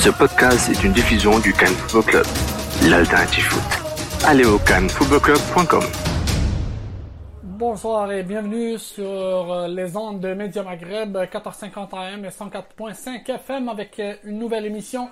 Ce podcast est une diffusion du Cannes Football Club, l'alternative foot. Allez au cannesfootballclub.com. Bonsoir et bienvenue sur euh, les ondes de Média Maghreb 1450 AM et 104.5 FM avec euh, une nouvelle émission.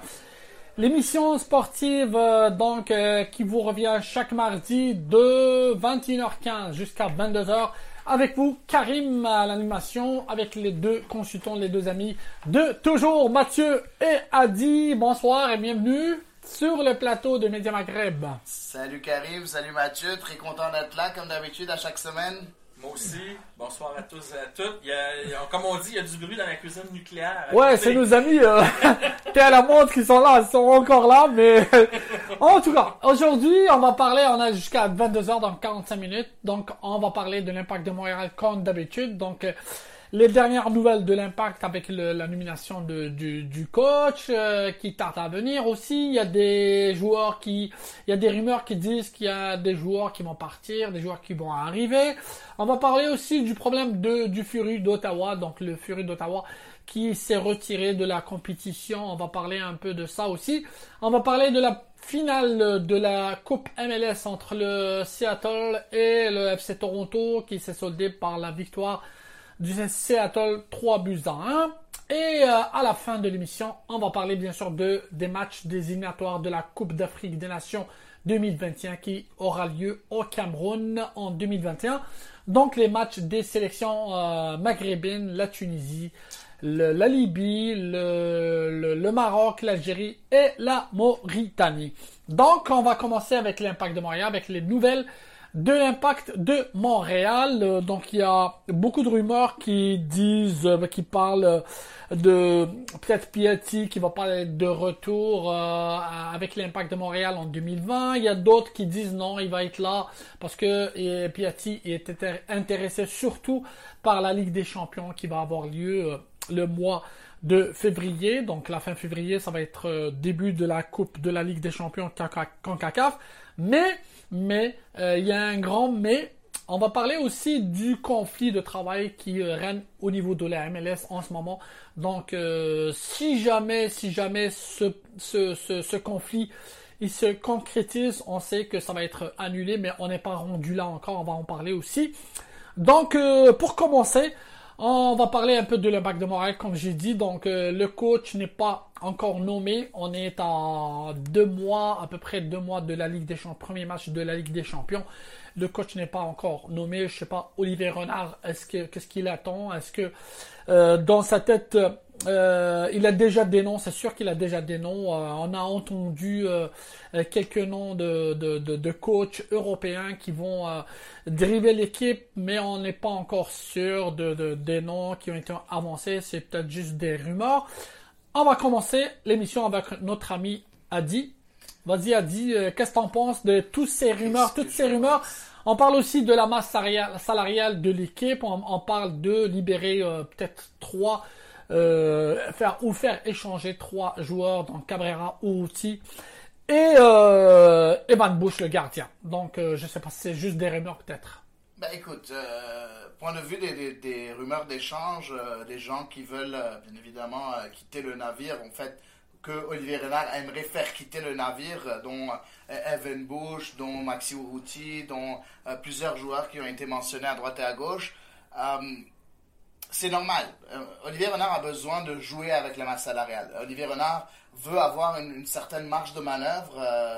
L'émission sportive euh, donc qui vous revient chaque mardi de 21h15 jusqu'à 22h avec vous, Karim à l'animation, avec les deux consultants, les deux amis de toujours, Mathieu et Adi. Bonsoir et bienvenue sur le plateau de Média Maghreb. Salut Karim, salut Mathieu, très content d'être là comme d'habitude à chaque semaine. Moi aussi. Bonsoir à tous et à toutes. Il y a, comme on dit, il y a du bruit dans la cuisine nucléaire. Ouais, c'est nos amis euh, qui à la montre qui sont là, ils sont encore là, mais en tout cas, aujourd'hui, on va parler, on a jusqu'à 22h dans 45 minutes, donc on va parler de l'impact de Montréal comme d'habitude. Donc euh, les dernières nouvelles de l'impact avec la nomination de, du, coach euh, qui tarde à venir aussi. Il y a des joueurs qui, il y a des rumeurs qui disent qu'il y a des joueurs qui vont partir, des joueurs qui vont arriver. On va parler aussi du problème de, du Fury d'Ottawa, donc le Fury d'Ottawa qui s'est retiré de la compétition. On va parler un peu de ça aussi. On va parler de la finale de la Coupe MLS entre le Seattle et le FC Toronto qui s'est soldée par la victoire du Seattle 3 buts à 1. Et euh, à la fin de l'émission, on va parler bien sûr de, des matchs désignatoires de la Coupe d'Afrique des Nations 2021 qui aura lieu au Cameroun en 2021. Donc les matchs des sélections euh, maghrébines, la Tunisie, la Libye, le, le Maroc, l'Algérie et la Mauritanie. Donc on va commencer avec l'impact de Montréal, avec les nouvelles de l'impact de Montréal. Euh, donc il y a beaucoup de rumeurs qui disent, euh, qui parlent de peut-être Piatti qui va parler de retour euh, avec l'impact de Montréal en 2020. Il y a d'autres qui disent non, il va être là parce que Piatti est intéressé surtout par la Ligue des Champions qui va avoir lieu le mois de février. Donc la fin février, ça va être début de la Coupe de la Ligue des Champions CONCACAF. Mais mais euh, il y a un grand mais. On va parler aussi du conflit de travail qui euh, règne au niveau de la MLS en ce moment. Donc, euh, si jamais, si jamais ce, ce, ce, conflit il se concrétise, on sait que ça va être annulé, mais on n'est pas rendu là encore. On va en parler aussi. Donc, pour commencer, on va parler un peu de l'impact de Montréal, comme j'ai dit. Donc, le coach n'est pas encore nommé. On est à deux mois, à peu près deux mois de la Ligue des Champions, premier match de la Ligue des Champions. Le coach n'est pas encore nommé. Je sais pas, Olivier Renard, est-ce que qu'est-ce qu'il attend? Est-ce que euh, dans sa tête, euh, il a déjà des noms C'est sûr qu'il a déjà des noms. Euh, on a entendu quelques noms de, de, de, coachs européens qui vont dériver l'équipe, mais on n'est pas encore sûr de, des noms qui ont été avancés. C'est peut-être juste des rumeurs. On va commencer l'émission avec notre ami Adi. Vas-y Adi, euh, qu'est-ce que t'en penses de toutes ces rumeurs, toutes ces rumeurs On parle aussi de la masse salariale de l'équipe. On, parle de libérer euh, peut-être trois, euh, faire ou faire échanger trois joueurs, dans Cabrera ou Outi. Et Evan Bush, le gardien. Donc je sais pas si c'est juste des rumeurs peut-être. Ben écoute, euh, point de vue des, rumeurs d'échange, euh, des gens qui veulent euh, bien évidemment quitter le navire, en fait, que Olivier Renard aimerait faire quitter le navire, dont Evan Bush, dont Maxi Urruti, dont plusieurs joueurs qui ont été mentionnés à droite et à gauche. C'est normal. Olivier Renard a besoin de jouer avec la masse salariale. Olivier Renard veut avoir une, certaine marge de manœuvre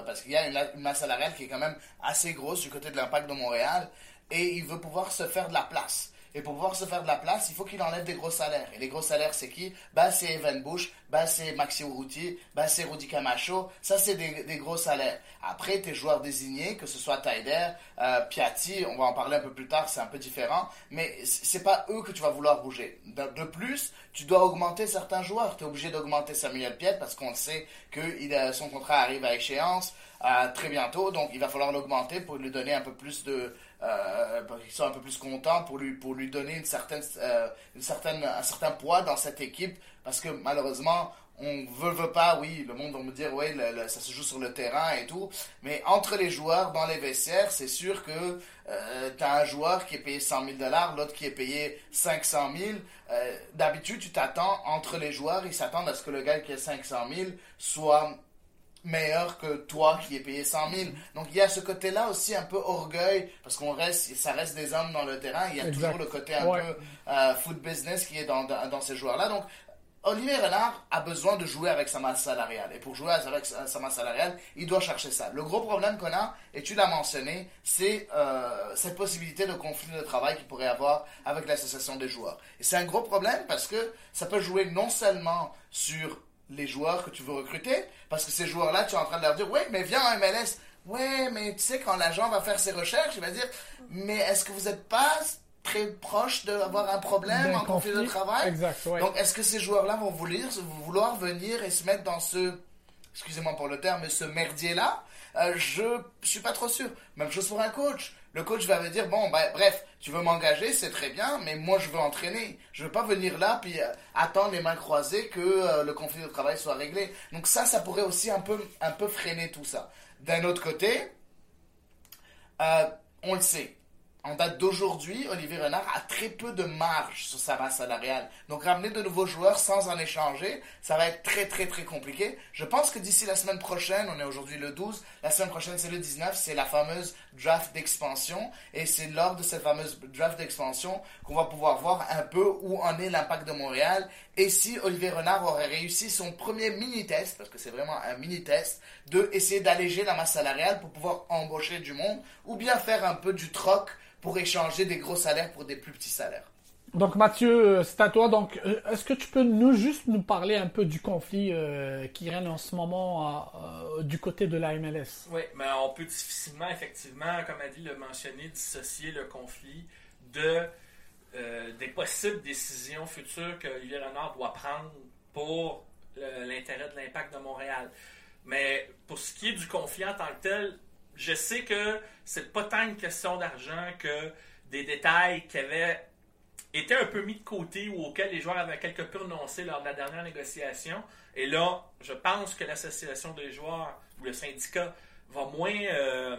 parce qu'il y a une, une, masse salariale qui est quand même assez grosse du côté de l'impact de Montréal et il veut pouvoir se faire de la place. Et pour pouvoir se faire de la place, il faut qu'il enlève des gros salaires. Et les gros salaires, c'est qui? Bah, c'est Evan Bush, bah, c'est Maxi Urruti, bah, c'est Rudy Camacho. Ça, c'est des, gros salaires. Après, tes joueurs désignés, que ce soit Taider, euh, Piatti, on va en parler un peu plus tard, c'est un peu différent. Mais c'est pas eux que tu vas vouloir bouger. De, plus, tu dois augmenter certains joueurs. Tu es obligé d'augmenter Samuel Piet parce qu'on sait que il son contrat arrive à échéance euh, très bientôt. Donc, il va falloir l'augmenter pour lui donner un peu plus de euh, qu'ils soient un peu plus contents pour lui, pour lui donner une certaine, euh, une certaine, un certain poids dans cette équipe. Parce que malheureusement, on veut, veut pas, oui, le monde va me dire, oui, ça se joue sur le terrain et tout. Mais entre les joueurs, dans les vestiaires, c'est sûr que euh, tu as un joueur qui est payé 100 000 dollars, l'autre qui est payé 500 000. Euh, D'habitude, tu t'attends entre les joueurs, ils s'attendent à ce que le gars qui a 500 000 soit meilleur que toi qui est payé 100 000. Donc il y a ce côté-là aussi un peu orgueil, parce qu'on reste, ça reste des hommes dans le terrain, il y a toujours le côté un peu euh, foot business qui est dans, dans, ces joueurs-là. Donc Olivier Renard a besoin de jouer avec sa masse salariale. Et pour jouer avec sa masse salariale, il doit chercher ça. Le gros problème qu'on a, et tu l'as mentionné, c'est euh, cette possibilité de conflit de travail qu'il pourrait avoir avec l'association des joueurs. Et c'est un gros problème parce que ça peut jouer non seulement sur les joueurs que tu veux recruter, parce que ces joueurs-là, tu es en train de leur dire, oui, mais viens en MLS. Ouais, mais tu sais, quand l'agent va faire ses recherches, il va dire, mais est-ce que vous n'êtes pas très proche d'avoir un problème en conflit de travail? Exact, Donc, est-ce que ces joueurs-là vont vouloir, vouloir venir et se mettre dans ce, excusez-moi pour le terme, mais ce merdier-là? Euh, Je suis pas trop sûr. Même chose pour un coach. Le coach va me dire, bon, bah, bref, tu veux m'engager, c'est très bien, mais moi je veux entraîner. Je veux pas venir là puis euh, attendre les mains croisées que euh, le conflit de travail soit réglé. Donc ça, ça pourrait aussi un peu, un peu freiner tout ça. D'un autre côté, euh, on le sait, en date d'aujourd'hui, Olivier Renard a très peu de marge sur sa masse salariale. Donc ramener de nouveaux joueurs sans en échanger, ça va être très très très compliqué. Je pense que d'ici la semaine prochaine, on est aujourd'hui le 12, la semaine prochaine c'est le 19, c'est la fameuse draft d'expansion. Et c'est lors de cette fameuse draft d'expansion qu'on va pouvoir voir un peu où en est l'impact de Montréal. Et si Olivier Renard aurait réussi son premier mini-test, parce que c'est vraiment un mini-test, de essayer d'alléger la masse salariale pour pouvoir embaucher du monde, ou bien faire un peu du troc pour échanger des gros salaires pour des plus petits salaires. Donc Mathieu, euh, c'est à toi. Donc, euh, est-ce que tu peux nous juste nous parler un peu du conflit euh, qui règne en ce moment du côté de la MLS Oui, mais on peut difficilement, effectivement, comme a dit le mentionné, dissocier le conflit de des possibles décisions futures que Olivier Renard doit prendre pour l'intérêt de l'impact de Montréal. Mais pour ce qui est du conflit en tant que tel, je sais que c'est pas tant une question d'argent que des détails qui avaient été un peu mis de côté ou auxquels les joueurs avaient quelque peu renoncé lors de la dernière négociation. Et là, je pense que l'association des joueurs ou le syndicat va moins, euh,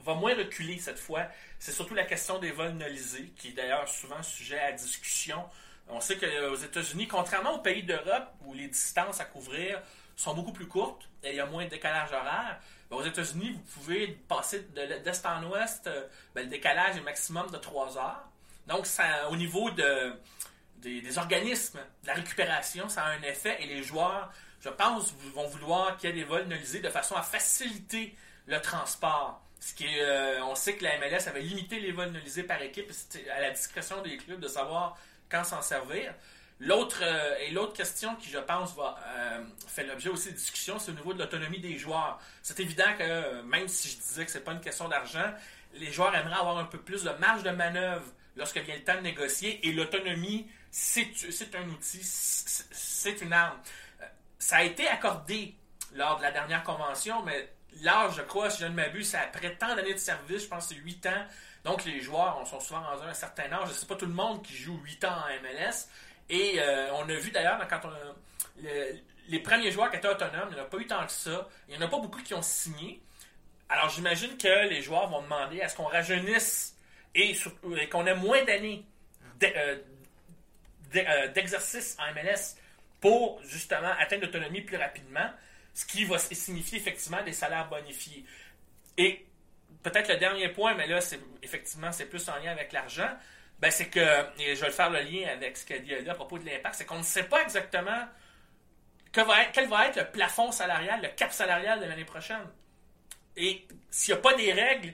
va moins reculer cette fois. C'est surtout la question des vols nolisés, qui est d'ailleurs souvent sujet à discussion. On sait qu'aux États-Unis, contrairement aux pays d'Europe où les distances à couvrir sont beaucoup plus courtes et il y a moins de décalage horaire, aux États-Unis, vous pouvez passer d'est en ouest, euh, ben, le décalage est maximum de 3 heures. Donc, au niveau de, des, organismes, de la récupération, ça a un effet et les joueurs, je pense, vont vouloir qu'il y ait des vols nolisés de façon à faciliter le transport. Ce qui euh, on sait que la MLS avait limité les vols nolisés par équipe, à la discrétion des clubs de savoir quand s'en servir. L'autre euh, et l'autre question qui, je pense, va euh, faire l'objet aussi de discussion, c'est au niveau de l'autonomie des joueurs. C'est évident que euh, même si je disais que c'est pas une question d'argent, les joueurs aimeraient avoir un peu plus de marge de manœuvre lorsque vient le temps de négocier. Et l'autonomie, c'est un outil, c'est une arme. Ça a été accordé lors de la dernière convention, mais l'âge, je crois, si je ne m'abuse, c'est après tant d'années de service, je pense que c'est 8 ans. Donc les joueurs sont souvent dans un certain âge. Ce n'est pas tout le monde qui joue 8 ans en MLS. Et euh, on a vu d'ailleurs, quand les premiers joueurs qui étaient autonomes, il n'y en a pas eu tant que ça. Il n'y en a pas beaucoup qui ont signé. Alors j'imagine que les joueurs vont demander à ce qu'on rajeunisse et, qu'on ait moins d'années euh, euh, d'exercice en MLS pour justement atteindre l'autonomie plus rapidement, ce qui va signifier effectivement des salaires bonifiés. Et peut-être le dernier point, mais là, c'est effectivement, c'est plus en lien avec l'argent ben c'est que, et je vais faire le lien avec ce qu'a dit à propos de l'impact, c'est qu'on ne sait pas exactement va être, quel va être le plafond salarial, le cap salarial de l'année prochaine. Et s'il n'y a pas des règles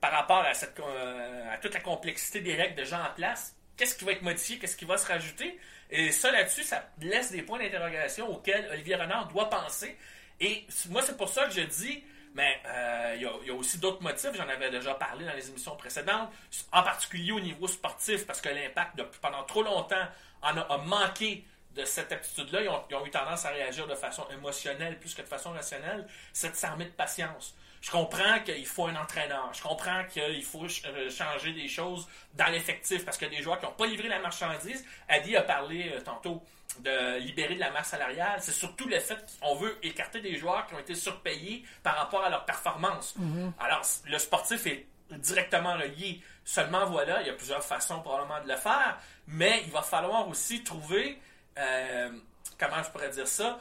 par rapport à, cette, euh, à toute la complexité des règles déjà en place, qu'est-ce qui va être modifié, qu'est-ce qui va se rajouter? Et ça, là-dessus, ça laisse des points d'interrogation auxquels Olivier Renard doit penser. Et moi, c'est pour ça que je dis, mais euh, il y, a aussi d'autres motifs, j'en avais déjà parlé dans les émissions précédentes, en particulier au niveau sportif, parce que l'impact, pendant trop longtemps, en a, manqué de cette aptitude-là. Ils ont, eu tendance à réagir de façon émotionnelle plus que de façon rationnelle. C'est de s'armer de patience. Je comprends qu'il faut un entraîneur. Je comprends qu'il faut euh, changer des choses dans l'effectif parce a des joueurs qui n'ont pas livré la marchandise. Adi a parlé euh, tantôt de libérer de la masse salariale. C'est surtout le fait qu'on veut écarter des joueurs qui ont été surpayés par rapport à leur performance. Mm-hmm. Alors, le sportif est directement relié. Seulement, voilà, il y a plusieurs façons probablement de le faire, mais il va falloir aussi trouver, euh, comment je pourrais dire ça,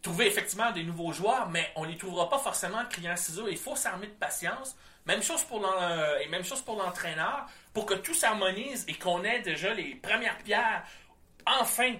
trouver effectivement des nouveaux joueurs, mais on ne les trouvera pas forcément criant ciseaux. Il faut s'armer de patience. Même chose pour et même chose pour l'entraîneur, pour que tout s'harmonise et qu'on ait déjà les premières pierres enfin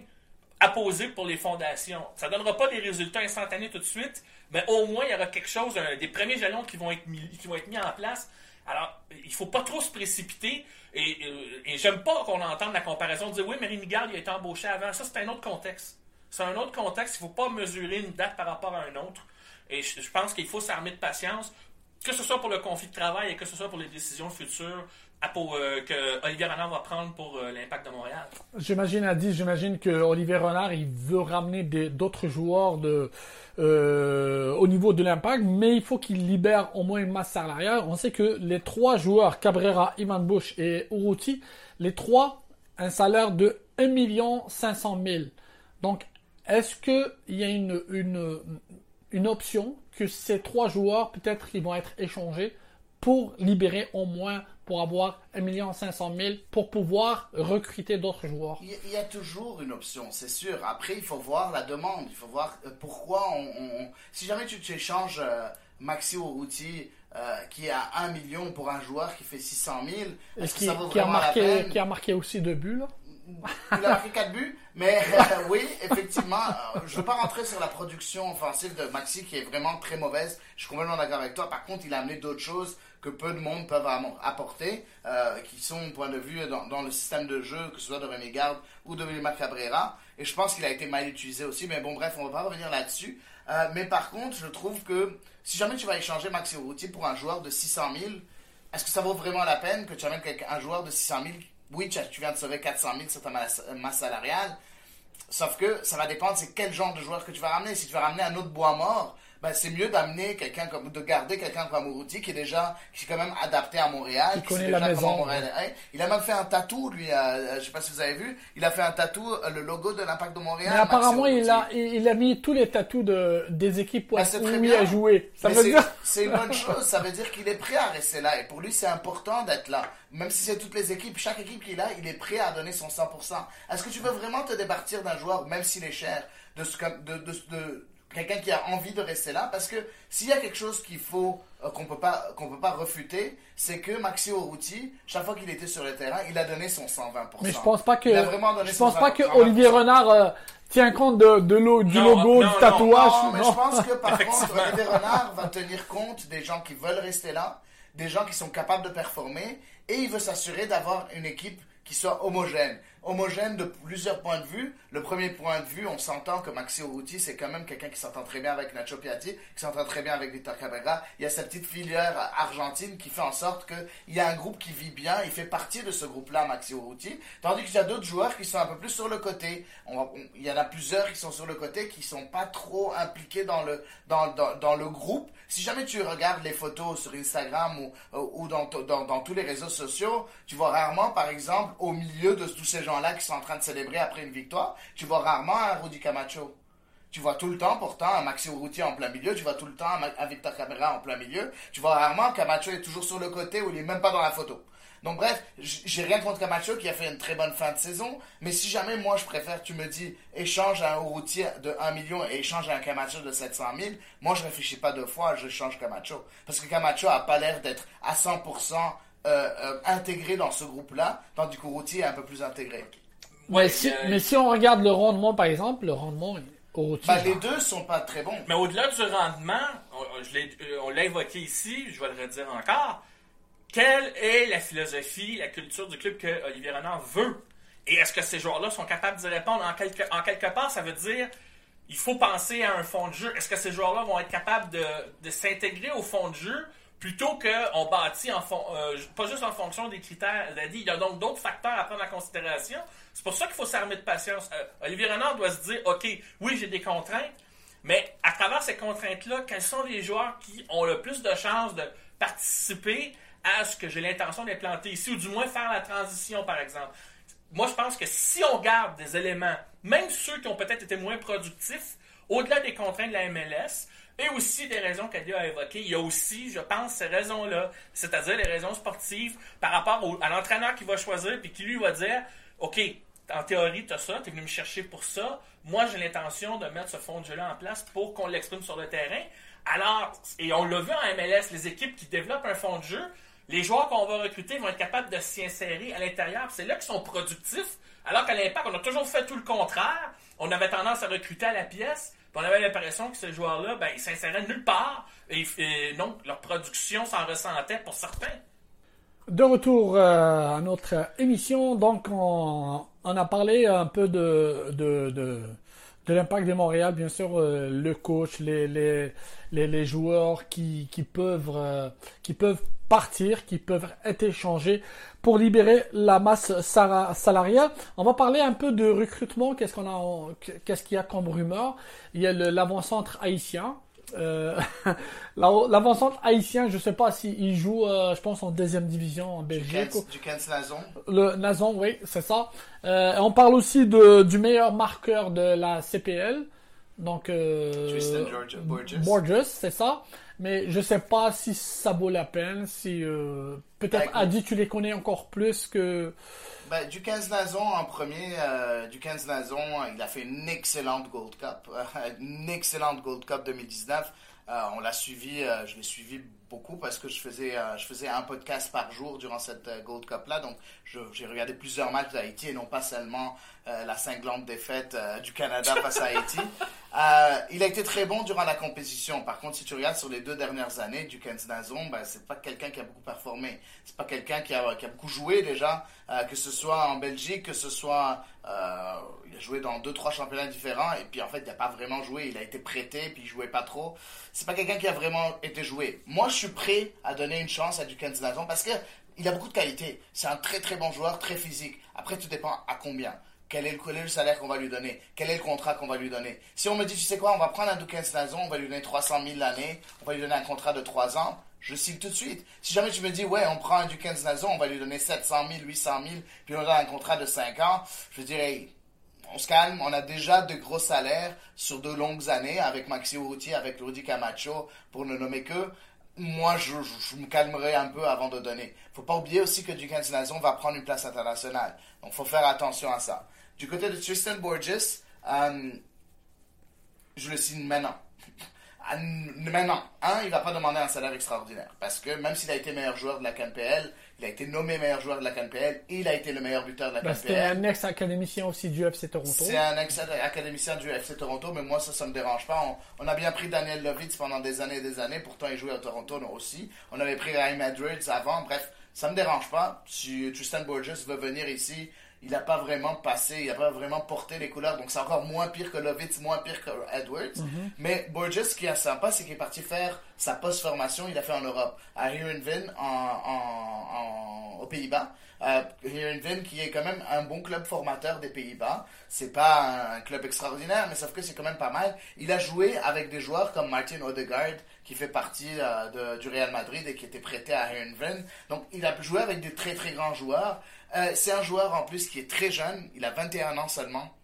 poser pour les fondations. Ça ne donnera pas des résultats instantanés tout de suite, mais au moins il y aura quelque chose, des premiers jalons qui vont être mis, qui vont être mis en place. Alors, il ne faut pas trop se précipiter. Et, euh, et, j'aime pas qu'on entende la comparaison de dire oui, mais Rémi il a été embauché avant. Ça, c'est un autre contexte. C'est un autre contexte. Il ne faut pas mesurer une date par rapport à un autre. Et je, pense qu'il faut s'armer de patience, que ce soit pour le conflit de travail et que ce soit pour les décisions futures pour, euh, que Olivier Renard va prendre pour euh, l'impact de Montréal. J'imagine, Adi, j'imagine que Olivier Renard, il veut ramener d'autres joueurs euh, au niveau de l'impact, mais il faut qu'il libère au moins une masse salariale. On sait que les trois joueurs, Cabrera, Ivan Bush et Uruti, les trois, un salaire de 1 500 000. Donc, est-ce qu'il y a une, une, une option que ces trois joueurs, peut-être, ils vont être échangés pour libérer au moins, pour avoir 1 500 000 pour pouvoir recruter d'autres joueurs. Il y a toujours une option, c'est sûr. Après, il faut voir la demande. Il faut voir euh, pourquoi on. Si jamais tu, échanges euh, Maxi Routi euh, qui a 1 million pour un joueur qui fait 600 000, est-ce que ça vaut qui a marqué, la peine? Qui a marqué aussi deux buts, là il a marqué 4 buts, mais oui, effectivement, je ne veux pas rentrer sur la production offensive de Maxi qui est vraiment très mauvaise. Je suis complètement d'accord avec toi. Par contre, il a amené d'autres choses que peu de monde peuvent apporter, euh, qui sont, point de vue, dans, le système de jeu, que ce soit de René Garde ou de Wilma Cabrera. Et je pense qu'il a été mal utilisé aussi, mais bon, bref, on va pas revenir là-dessus. Euh, mais par contre, je trouve que si jamais tu vas échanger Maxi Routier pour un joueur de 600 000, est-ce que ça vaut vraiment la peine que tu amènes un joueur de 600 000 Oui, tu viens de sauver 400 000 sur ta masse salariale. Sauf que ça va dépendre c'est quel genre de joueur que tu vas ramener. Si tu vas ramener un autre bois mort, ben, c'est mieux d'amener quelqu'un comme de garder quelqu'un comme Amourouti qui est déjà qui est quand même adapté à Montréal, qui connaît la maison. Il a même fait un tatou lui, euh, euh, je sais pas si vous avez vu, il a fait un tatou euh, le logo de l'Impact de Montréal. Mais apparemment il a il a mis tous les tatous de des équipes où, ben, il a joué. Ça veut dire c'est une bonne chose, ça veut dire qu'il est prêt à rester là et pour lui c'est important d'être là. Même si c'est toutes les équipes, chaque équipe qu'il a, il est prêt à donner son 100%. Est-ce que tu veux vraiment te départir d'un joueur même s'il est cher de, de, de, de quelqu'un qui a envie de rester là parce que s'il y a quelque chose qu'il faut euh, qu'on peut pas qu'on peut pas refuter c'est que Maxi Routi chaque fois qu'il était sur le terrain il a donné son 120% mais je pense pas que je pense pas que Olivier Renard euh, tient compte de, de du logo du tatouage. Non, mais je pense que par contre Olivier Renard va tenir compte des gens qui veulent rester là des gens qui sont capables de performer et il veut s'assurer d'avoir une équipe qui soit homogène homogène de plusieurs points de vue. Le premier point de vue, on s'entend que Maxi Urruti, c'est quand même quelqu'un qui s'entend très bien avec Nacho Piatti, qui s'entend très bien avec Victor Cabrera. Il y a cette petite filière argentine qui fait en sorte qu'il y a un groupe qui vit bien, il fait partie de ce groupe-là, Maxi Urruti. Tandis qu'il y a d'autres joueurs qui sont un peu plus sur le côté. il y en a plusieurs qui sont sur le côté, qui sont pas trop impliqués dans le, dans, dans, le groupe. Si jamais tu regardes les photos sur Instagram ou, ou dans, dans, dans tous les réseaux sociaux, tu vois rarement, par exemple, au milieu de tous ces gens là qui sont en train de célébrer après une victoire, tu vois rarement un Rudy Camacho. Tu vois tout le temps, pourtant, un Maxi Urruti en plein milieu. Tu vois tout le temps un Victor Cabrera en plein milieu. Tu vois rarement Camacho est toujours sur le côté ou il est même pas dans la photo. Donc bref, j'ai rien contre Camacho qui a fait une très bonne fin de saison. Mais si jamais moi je préfère, tu me dis, échange un Urruti de 1 million et échange un Camacho de 700 000, moi je réfléchis pas deux fois, je change Camacho. Parce que Camacho a pas l'air d'être à 100% euh, euh, intégré dans ce groupe-là, tandis qu'Urruti est un peu plus intégré. Ouais, mais si on regarde le rendement, par exemple, le rendement au bah, les deux sont pas très bons. Mais au-delà du rendement, on, l'a évoqué ici, je vais le redire encore, quelle est la philosophie, la culture du club que Olivier Renard veut? Et est-ce que ces joueurs-là sont capables d'y répondre? En quelque, en quelque part, ça veut dire il faut penser à un fond de jeu. Est-ce que ces joueurs-là vont être capables de, de s'intégrer au fond de jeu? Plutôt qu'on bâtit en fond, euh, pas juste en fonction des critères Il y a donc d'autres facteurs à prendre en considération. C'est pour ça qu'il faut s'armer de patience. Euh, Olivier Renard doit se dire, OK, oui, j'ai des contraintes, mais à travers ces contraintes-là, quels sont les joueurs qui ont le plus de chances de participer à ce que j'ai l'intention d'implanter ici, ou du moins faire la transition, par exemple? Moi, je pense que si on garde des éléments, même ceux qui ont peut-être été moins productifs, au-delà des contraintes de la MLS, et aussi des raisons qu'Adia a évoquées. Il y a aussi, je pense, ces raisons-là, c'est-à-dire les raisons sportives par rapport à l'entraîneur qui va choisir puis qui lui va dire OK, en théorie, tu as ça, tu es venu me chercher pour ça. Moi, j'ai l'intention de mettre ce fond de jeu-là en place pour qu'on l'exprime sur le terrain. Alors, et on l'a vu en MLS, les équipes qui développent un fond de jeu, les joueurs qu'on va recruter vont être capables de s'y insérer à l'intérieur. C'est là qu'ils sont productifs. Alors qu'à l'impact, on a toujours fait tout le contraire. On avait tendance à recruter à la pièce on avait l'impression que ces joueurs-là, ben, ils s'inséraient nulle part. Et, non, leur production s'en ressentait pour certains. De retour euh, à notre émission, donc on, a parlé un peu de, de, de, l'impact de Montréal, bien sûr, euh, le coach, les, les, les, joueurs qui, qui, peuvent, euh, qui peuvent partir, qui peuvent être échangés pour libérer la masse salariale. On va parler un peu de recrutement. Qu'est-ce qu'on a, qu'est-ce qu'il y a comme rumeur? Il y a l'avant-centre haïtien. Euh, L'avant-centre haïtien, je sais pas s'il joue, euh, je pense en deuxième division en Belgique. Du Kent Nazon. Le Nazon, oui, c'est ça. Euh, on parle aussi de, du meilleur marqueur de la CPL. Donc, Tristan Borges. Borges, c'est ça mais je sais pas si ça vaut la peine, si euh, peut-être Adi tu les connais encore plus que... Ben, du 15 Nazon en premier, euh, du 15 Nazon, il a fait une excellente Gold Cup, une excellente Gold Cup 2019. Euh, on l'a suivi, je l'ai suivi beaucoup parce que je faisais, je faisais un podcast par jour durant cette Gold Cup là, donc j'ai regardé plusieurs matchs d'Haïti et non pas seulement la cinglante défaite du Canada face à Haïti. Euh, il a été très bon durant la compétition. Par contre, si tu regardes sur les deux dernières années du Nazon, ben, c'est pas quelqu'un qui a beaucoup performé. C'est pas quelqu'un qui a, qui a, beaucoup joué déjà, euh, que ce soit en Belgique, que ce soit, euh, il a joué dans deux trois championnats différents et puis en fait, il n'a pas vraiment joué. Il a été prêté puis il jouait pas trop. C'est pas quelqu'un qui a vraiment été joué. Moi, je suis prêt à donner une chance à du Nazon parce que il a beaucoup de qualité. C'est un très très bon joueur, très physique. Après, tout dépend à combien. Quel est, le, salaire qu'on va lui donner? Quel est le contrat qu'on va lui donner? Si on me dit, tu sais quoi, on va prendre un Duquesne Nazon, on va lui donner 300 000 l'année, on va lui donner un contrat de 3 ans, je signe tout de suite. Si jamais tu me dis, ouais, on prend un Duquesne Nazon, on va lui donner 700 000, 800 000, puis on donne un contrat de 5 ans, je dirais, on se calme, on a déjà de gros salaires sur de longues années avec Maxi Routier, avec Rudy Camacho, pour ne nommer que. Moi, je, me calmerai un peu avant de donner. Faut pas oublier aussi que Duquesne Nazon va prendre une place internationale. Donc, faut faire attention à ça. Du côté de Tristan Borges, euh, je le signe maintenant. Ah, maintenant, un, il va pas demander un salaire extraordinaire. Parce que même s'il a été meilleur joueur de la CanPL, il a été nommé meilleur joueur de la CanPL, il a été le meilleur buteur de la bah, C'est un ex-académicien aussi du FC Toronto. C'est un ex-académicien du FC Toronto, mais moi ça, ça me dérange pas. On, a bien pris Daniel Lovitz pendant des années et des années, pourtant il jouait à Toronto nous aussi. On avait pris Raheem Edwards avant, bref, ça me dérange pas. Si Tristan Borges veut venir ici, il n'a pas vraiment passé, il n'a pas vraiment porté les couleurs. Donc c'est encore moins pire que Lovitz, moins pire que Edwards. Mhm. Mais Borges, ce qui est sympa, c'est qu'il est parti faire sa post-formation, il a fait en Europe, à Heerenveen, en, aux Pays-Bas. Euh, Heerenveen, qui est quand même un bon club formateur des Pays-Bas. C'est pas un, club extraordinaire, mais sauf que c'est quand même pas mal. Il a joué avec des joueurs comme Martin Odegaard, qui fait partie euh, du Real Madrid et qui était prêté à Heerenveen. Donc il a joué avec des très très grands joueurs. Euh, c'est un joueur en plus qui est très jeune, il a 21 ans seulement,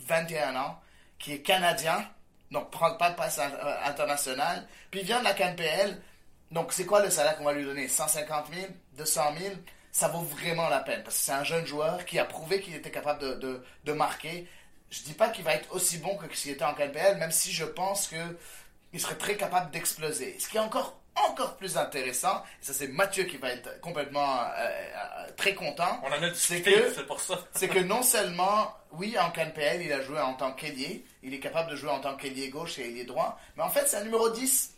21 ans, qui est canadien, donc prend pas de passe euh, international, puis il vient de la CanPL, donc c'est quoi le salaire qu'on va lui donner? 150 000, 200 000 Ça vaut vraiment la peine, parce que c'est un jeune joueur qui a prouvé qu'il était capable de, de, marquer. Je dis pas qu'il va être aussi bon que s'il était en CanPL, même si je pense que il serait très capable d'exploser. Ce qui est encore encore plus intéressant, et ça c'est Mathieu qui va être complètement euh, euh, très content. On en a discuté, c'est pour ça. c'est que non seulement, oui, en CanPL, il a joué en tant qu'ailier, il est capable de jouer en tant qu'ailier gauche et ailier droit, mais en fait c'est un numéro 10.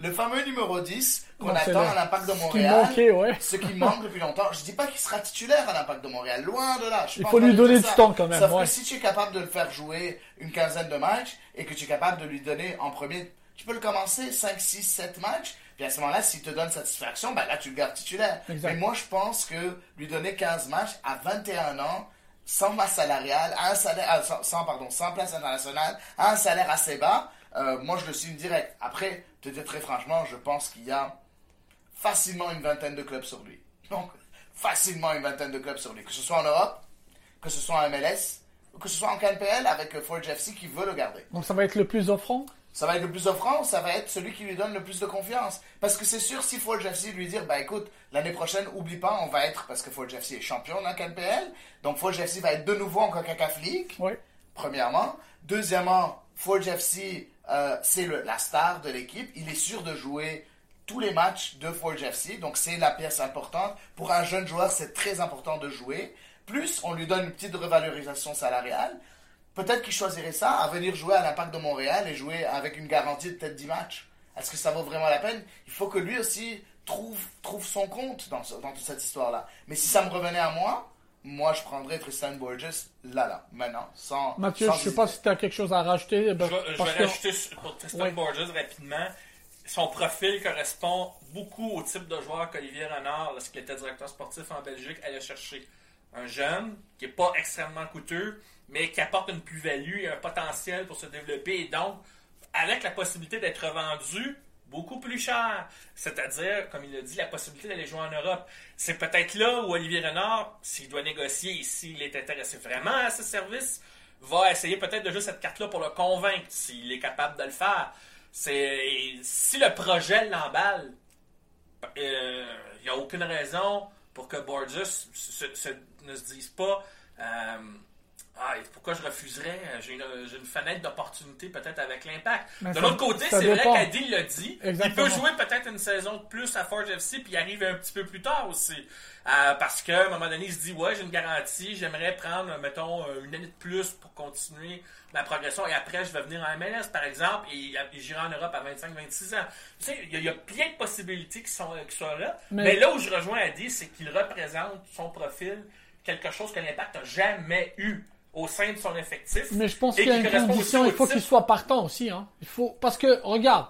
Le fameux numéro 10 qu'on c'est attend le- à l'Impact de Ce qui Montréal. manquait, ouais. Ce qui manque depuis longtemps. Je dis pas qu'il sera titulaire à l'Impact de Montréal, loin de là. Je Il faut lui donner du ça. temps quand même, Sauf ouais. que si tu es capable de le faire jouer une quinzaine de matchs et que tu es capable de lui donner en premier, tu peux le commencer 5, 6, 7 matchs. Puis à ce moment-là, s'il te donne satisfaction, ben là, tu le gardes titulaire. Exact. Mais moi, je pense que lui donner 15 matchs à 21 ans, sans masse salariale, à un salaire, sans, pardon, sans place internationale, à un salaire assez bas, euh, moi, je le signe direct. Après, te dire très franchement, je pense qu'il y a facilement une vingtaine de clubs sur lui. Donc, facilement une vingtaine de clubs sur lui. Que ce soit en Europe, que ce soit en MLS, que ce soit en KNPL avec euh, Forge FC qui veut le garder. Donc ça va être le plus offrant? Ça va être le plus offrant, ça va être celui qui lui donne le plus de confiance. Parce que c'est sûr, si Forge FC lui dire, bah écoute, l'année prochaine, oublie pas, on va être, parce que Forge FC est champion dans la KNPL, donc Forge FC va être de nouveau en CONCACAF League Oui. premièrement. Deuxièmement, Forge FC, euh, c'est le- la star de l'équipe. Il est sûr de jouer tous les matchs de Forge FC, donc c'est la pièce importante. Pour un jeune joueur, c'est très important de jouer. Plus, on lui donne une petite revalorisation salariale. Peut-être qu'il choisirait ça, à venir jouer à l'Impact de Montréal et jouer avec une garantie de peut-être 10 matchs. Est-ce que ça vaut vraiment la peine? Il faut que lui aussi trouve, trouve son compte dans, ce- dans toute cette histoire-là. Mais si ça me revenait à moi, moi je prendrais Tristan Borges là, là, maintenant, sans. Mathieu, sans je sais pas si tu as quelque chose à rajouter. ben, Je vais, je parce vais que- rajouter pour Tristan Oui. Borges rapidement. Son profil correspond beaucoup au type de joueur qu'Olivier Renard, lorsqu'il était directeur sportif en Belgique, allait chercher. Un jeune qui n'est pas extrêmement coûteux, mais qui apporte une plus-value et un potentiel pour se développer. Et donc, avec la possibilité d'être vendu beaucoup plus cher. C'est-à-dire, comme il a dit, la possibilité d'aller jouer en Europe. C'est peut-être là où Olivier Renard, s'il doit négocier s'il est intéressé vraiment à ce service, va essayer peut-être de jouer cette carte-là pour le convaincre, s'il est capable de le faire. Si le projet l'emballe, il n'y a aucune raison pour que Borges se- se- ne se dise pas euh, ah, pourquoi je refuserais J'ai une, j'ai une fenêtre d'opportunité peut-être avec l'impact. De l'autre côté, c'est vrai dépend. qu'Adi l'a dit. Exactement. Il peut jouer peut-être une saison de plus à Forge FC puis il arrive un petit peu plus tard aussi. Euh, parce qu'à un moment donné, il se dit Ouais, j'ai une garantie, j'aimerais prendre, mettons, euh, une année de plus pour continuer ma progression et après, je vais venir en MLS, par exemple, et, et j'irai en Europe à 25-26 ans. Tu sais, il y, a- il y a plein de possibilités qui sont, qui sont là. Mais- Mais, là où je rejoins Adi, c'est qu'il représente son profil quelque chose que l'impact n'a jamais eu au sein de son effectif. Mais je pense qu'il y a une condition, il au faut qu'il soit partant aussi. Hein. Il faut, parce que, regarde,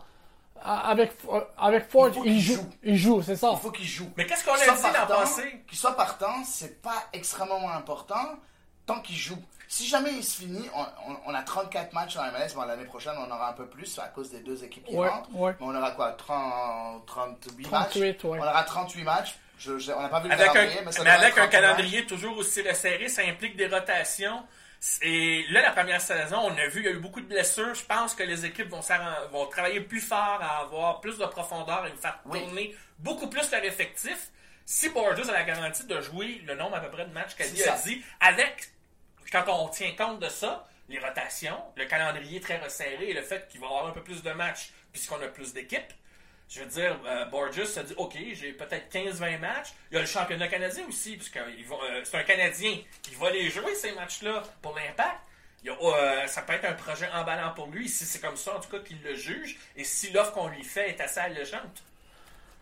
avec, avec Forge, Il faut il, qu'il joue. joue. Il joue, c'est ça. Il faut qu'il joue. Mais qu'est-ce qu'on a dit l'an passé? Qu'il soit partant, c'est pas extrêmement important tant qu'il joue. Si jamais il se finit, on, on- on a 34 matchs en MLS, bon, l'année prochaine on aura un peu plus à cause des deux équipes qui Ouais, rentrent. ouais. Mais on aura quoi 30, 38 matchs? 38, ouais. On aura 38 matchs. Je, je- on n'a pas vu le Avec un, calendrier, mais ça mais avec un 38 matchs. calendrier toujours aussi resserré, ça implique des rotations. Et là, la première saison, on a vu, il y a eu beaucoup de blessures. Je pense que les équipes vont, vont travailler plus fort à avoir plus de profondeur et faire Oui. tourner beaucoup plus leur effectif. Si Borges a la garantie de jouer le nombre à peu près de matchs qu'elle a dit, avec, quand on tient compte de ça, les rotations, le calendrier très resserré et le fait qu'il va y avoir un peu plus de matchs puisqu'on a plus d'équipes, je veux dire, euh, Borges se dit, OK, j'ai peut-être 15-20 matchs. Il y a le championnat canadien aussi, puisque euh, c'est un Canadien qui va les jouer, ces matchs-là, pour l'impact. Euh, ça peut être un projet emballant pour lui, si c'est comme ça, en tout cas, qu'il le juge, et si l'offre qu'on lui fait est assez allégeante.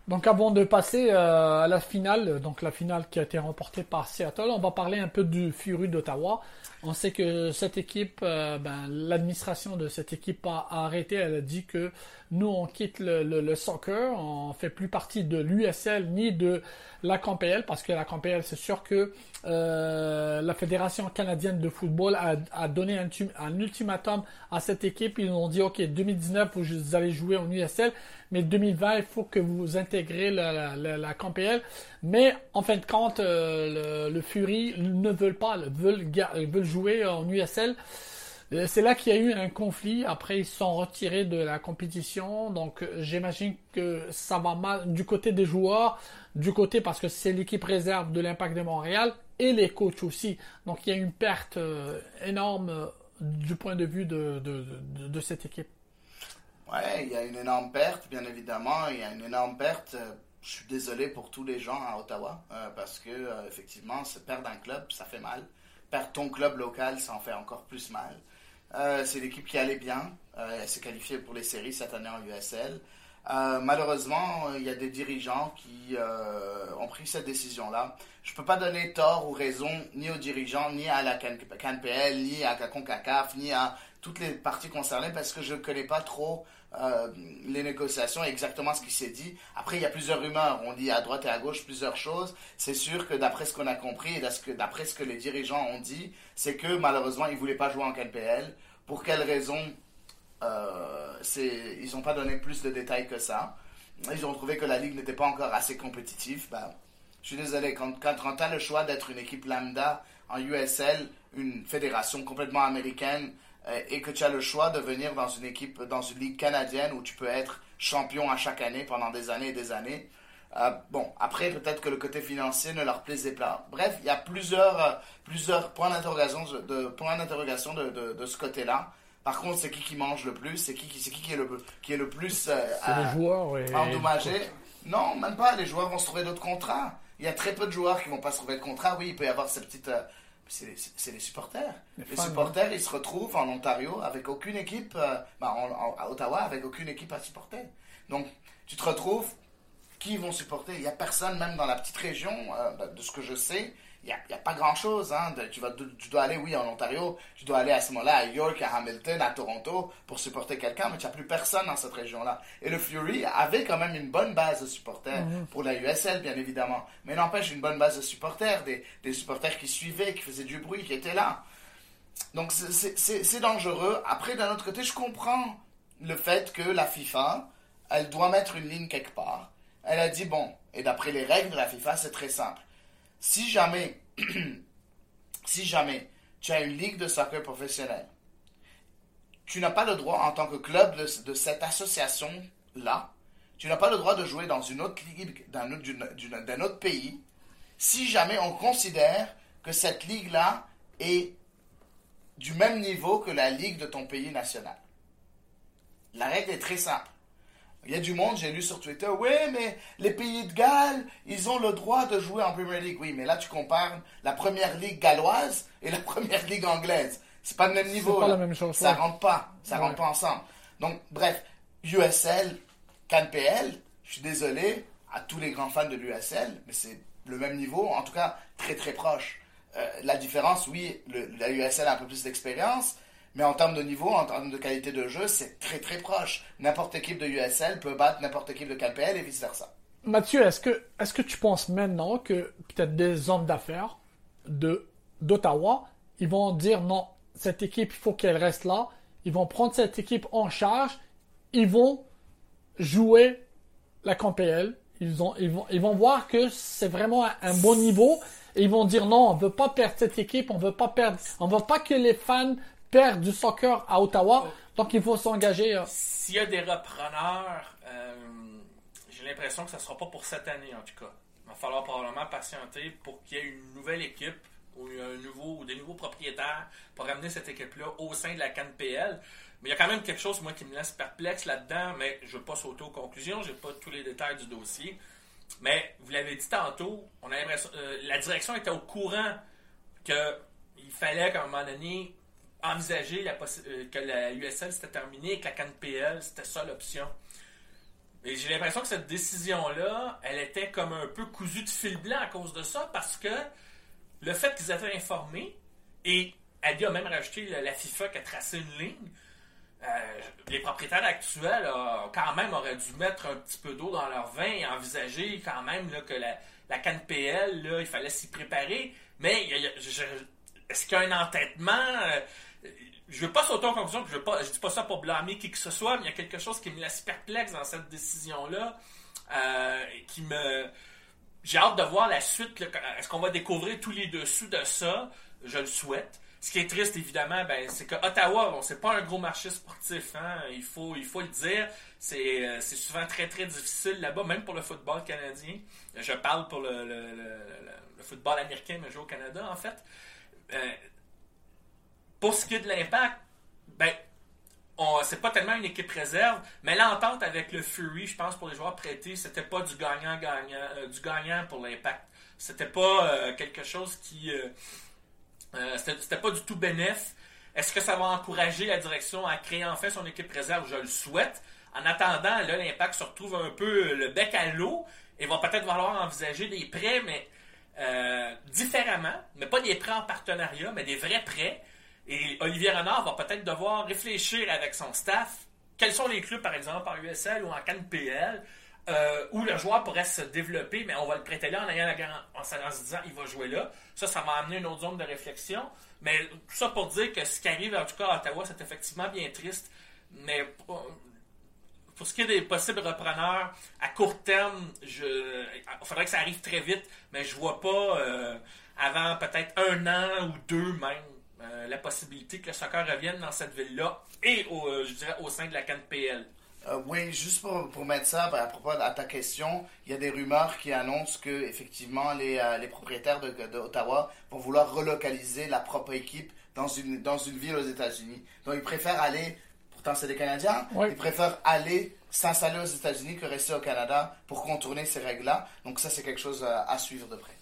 Donc avant de passer euh, à la finale, donc la finale qui a été remportée par Seattle, on va parler un peu du Fury d'Ottawa. On sait que cette équipe, euh, ben, l'administration de cette équipe a, a arrêté. Elle a dit que nous on quitte le, le- le soccer, on fait plus partie de l'USL ni de la CAMPL parce que la CAMPL c'est sûr que euh, la fédération canadienne de football a, a donné un, un ultimatum à cette équipe. Ils ont dit ok 2019 vous allez jouer en USL, mais 2020 il faut que vous intégrez la, la, la. Mais en fin de compte, euh, le, le Fury ne veulent pas, veulent, veulent jouer en USL. Euh, C'est là qu'il y a eu un conflit. Après, ils sont retirés de la compétition. Donc, euh, j'imagine que ça va mal du côté des joueurs, du côté parce que c'est l'équipe réserve de l'Impact de Montréal et les coachs aussi. Donc, il y a une perte euh, énorme du point de vue de, cette équipe. Ouais, il y a une énorme perte, bien évidemment. Il y a une énorme perte. Je suis désolé pour tous les gens à Ottawa, parce que, effectivement, se perdre un club, ça fait mal. Perdre ton club local, ça en fait encore plus mal. Euh, c'est l'équipe qui allait bien. Euh, elle s'est qualifiée pour les séries cette année en USL. Euh, malheureusement, il y a des dirigeants qui ont pris cette décision-là. Je ne peux pas donner tort ou raison ni aux dirigeants, ni à la CanPL, ni à la CONCACAF, ni à toutes les parties concernées parce que je ne connais pas trop les négociations exactement ce qui s'est dit. Après, il y a plusieurs rumeurs. On dit à droite et à gauche plusieurs choses. C'est sûr que d'après ce qu'on a compris et d'après ce que les dirigeants ont dit, c'est que malheureusement, ils ne voulaient pas jouer en CanPL. Pour quelles raisons euh, Ils n'ont pas donné plus de détails que ça. Ils ont trouvé que la ligue n'était pas encore assez compétitive. Ben, je suis désolé, quand, quand, tu as le choix d'être une équipe lambda en USL, une fédération complètement américaine, euh, et que tu as le choix de venir dans une équipe, dans une ligue canadienne où tu peux être champion à chaque année pendant des années et des années. Euh, bon, après, peut-être que le côté financier ne leur plaisait pas. Bref, il y a plusieurs, euh, plusieurs points d'interrogation de, points d'interrogation de, de, de, ce côté-là. Par contre, c'est qui qui mange le plus C'est qui, c'est qui qui est le, qui est le plus les joueurs et endommagé Non, même pas. Les joueurs vont se trouver d'autres contrats. Il y a très peu de joueurs qui vont pas se trouver de contrat. Oui, il peut y avoir ces petites c'est les supporters. Les, supporters, ils se retrouvent en Ontario avec aucune équipe, euh, ben, à Ottawa avec aucune équipe à supporter. Donc, tu te retrouves, qui vont supporter Il n'y a personne, même dans la petite région, euh, ben, de ce que je sais, il n'y a, pas grand-chose. Hein. Tu, vas, tu dois aller, oui, en Ontario, tu dois aller à ce moment-là à York, à Hamilton, à Toronto pour supporter quelqu'un, mais tu n'as plus personne dans cette région-là. Et le Fury avait quand même une bonne base de supporters, pour la USL, bien évidemment. Mais n'empêche, une bonne base de supporters, des, des supporters qui suivaient, qui faisaient du bruit, qui étaient là. Donc c'est dangereux. Après, d'un autre côté, je comprends le fait que la FIFA, elle doit mettre une ligne quelque part. Elle a dit, bon, et d'après les règles de la FIFA, c'est très simple si jamais, si jamais tu as une ligue de soccer professionnelle, tu n'as pas le droit en tant que club de, cette association-là, tu n'as pas le droit de jouer dans une autre ligue d'un autre, autre pays si jamais on considère que cette ligue-là est du même niveau que la ligue de ton pays national. La règle est très simple. Il y a du monde, j'ai lu sur Twitter, oui, mais les pays de Galles, ils ont le droit de jouer en Premier League. Oui, mais là, tu compares la première ligue galloise et la première ligue anglaise. C'est pas le même niveau. Pas la même chose, ça rentre pas. Ça rentre pas ensemble. Donc, bref, USL, CanPL, je suis désolé à tous les grands fans de l'USL, mais c'est le même niveau, en tout cas très très proche. Euh, la différence, oui, la USL a un peu plus d'expérience, mais en termes de niveau, en termes de qualité de jeu, c'est très très proche. N'importe équipe de USL peut battre n'importe équipe de KPL et vice versa. Mathieu, est-ce que, est-ce que tu penses maintenant que peut-être des hommes d'affaires d'Ottawa, ils vont dire non, cette équipe, il faut qu'elle reste là. Ils vont prendre cette équipe en charge. Ils vont jouer la KPL. Ils, ont, ils, vont, ils vont voir que c'est vraiment un, bon niveau. Et ils vont dire non, on veut pas perdre cette équipe, on veut pas perdre, on veut pas que les fans du soccer à Ottawa. Donc il faut s'engager. Euh. S'il y a des repreneurs, euh, j'ai l'impression que ce ne sera pas pour cette année en tout cas. Il va falloir probablement patienter pour qu'il y ait une nouvelle équipe ou un nouveau ou des nouveaux propriétaires pour ramener cette équipe-là au sein de la CanPL. Mais il y a quand même quelque chose moi qui me laisse perplexe là-dedans, mais je ne veux pas sauter aux conclusions, j'ai pas tous les détails du dossier. Mais vous l'avez dit tantôt, on a euh, la direction était au courant qu'il fallait qu'à un moment donné envisager la euh, que la USL s'était terminée et que la CanPL, c'était ça l'option. Et j'ai l'impression que cette décision-là, elle était comme un peu cousue de fil blanc à cause de ça, parce que le fait qu'ils étaient informés, et Ali a même rajouté la, FIFA qui a tracé une ligne, euh, les propriétaires actuels quand même auraient dû mettre un petit peu d'eau dans leur vin et envisager quand même que la, la CanPL, là, il fallait s'y préparer. Mais est-ce qu'il y a un entêtement? Je veux pas sauter en conclusion, je ne dis pas ça pour blâmer qui que ce soit, mais il y a quelque chose qui me laisse perplexe dans cette décision-là, euh, qui me... J'ai hâte de voir la suite. Est-ce qu'on va découvrir tous les dessous de ça? Je le souhaite. Ce qui est triste, évidemment, ben, c'est que Ottawa, bon, c'est pas un gros marché sportif. Hein? Il, faut, le dire. C'est, euh, souvent très, très difficile là-bas, même pour le football canadien. Je parle pour le, le, football américain, mais je joue au Canada, en fait. Euh, pour ce qui est de l'impact, ben, c'est pas tellement une équipe réserve, mais l'entente avec le Fury, je pense, pour les joueurs prêtés, c'était pas du gagnant-gagnant, euh, du gagnant pour l'impact. C'était pas euh, quelque chose qui. Euh, c'était pas du tout bénéf. Est-ce que ça va encourager la direction à créer enfin son équipe réserve? Je le souhaite. En attendant, là, l'impact se retrouve un peu le bec à l'eau et va peut-être falloir envisager des prêts, mais euh, différemment, mais pas des prêts en partenariat, mais des vrais prêts. Et Olivier Renard va peut-être devoir réfléchir avec son staff quels sont les clubs, par exemple, en USL ou en CanPL, euh, où le joueur pourrait se développer, mais on va le prêter là en ayant la en, se disant il va jouer là. Ça, ça m'a amené une autre zone de réflexion. Mais tout ça pour dire que ce qui arrive en tout cas à Ottawa, c'est effectivement bien triste. Mais pour, ce qui est des possibles repreneurs, à court terme, il faudrait que ça arrive très vite, mais je vois pas euh, avant peut-être un an ou deux même euh, la possibilité que le soccer revienne dans cette ville-là et au, euh, je dirais au sein de la CanPL. Euh, oui, juste pour, pour mettre ça à propos de ta question, il y a des rumeurs qui annoncent que effectivement les, euh, les propriétaires de, de, Ottawa vont vouloir relocaliser la propre équipe dans une, dans une ville aux États-Unis. Donc ils préfèrent aller, pourtant c'est des Canadiens, Oui. ils préfèrent aller s'installer aux États-Unis que rester au Canada pour contourner ces règles-là. Donc ça c'est quelque chose à, à suivre de près.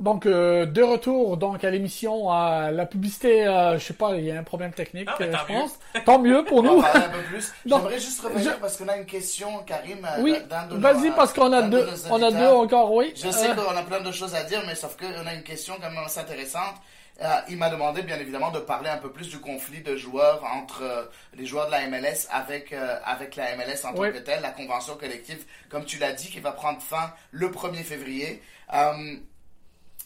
Donc, euh, de retour donc à l'émission, à la publicité, euh, je sais pas, il y a un problème technique, Ah, mais euh, tant je mieux. pense. Tant mieux pour nous. J'aimerais juste revenir je- parce qu'on a une question, Karim. euh, Oui, d'un de nos- vas-y parce qu'on a deux, on a deux encore, oui. Je sais Euh, qu'on a plein de choses à dire, mais sauf qu'on a une question quand même assez intéressante. Euh, il m'a demandé, bien évidemment, de parler un peu plus du conflit de joueurs entre euh, les joueurs de la MLS avec, euh, avec la MLS en tant Oui. que telle, la convention collective, comme tu l'as dit, qui va prendre fin le 1er février. Euh,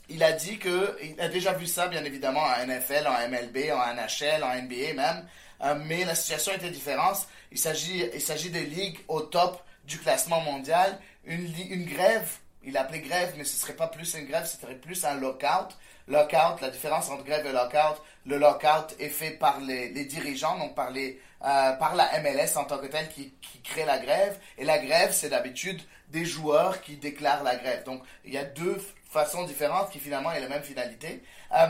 il a dit que il a déjà vu ça, bien évidemment, en NFL, en MLB, en NHL, en NBA même. Euh, mais la situation était différente. Il s'agit, il s'agit des ligues au top du classement mondial. Une, une grève, il a appelé grève, mais ce serait pas plus une grève, ce serait plus un lockout. Lockout, la différence entre grève et lockout, le lockout est fait par les, les dirigeants, donc par, les, euh, par la MLS en tant que telle qui, qui crée la grève. Et la grève, c'est d'habitude des joueurs qui déclarent la grève. Donc il y a deux façons différentes qui finalement aient la même finalité. Euh,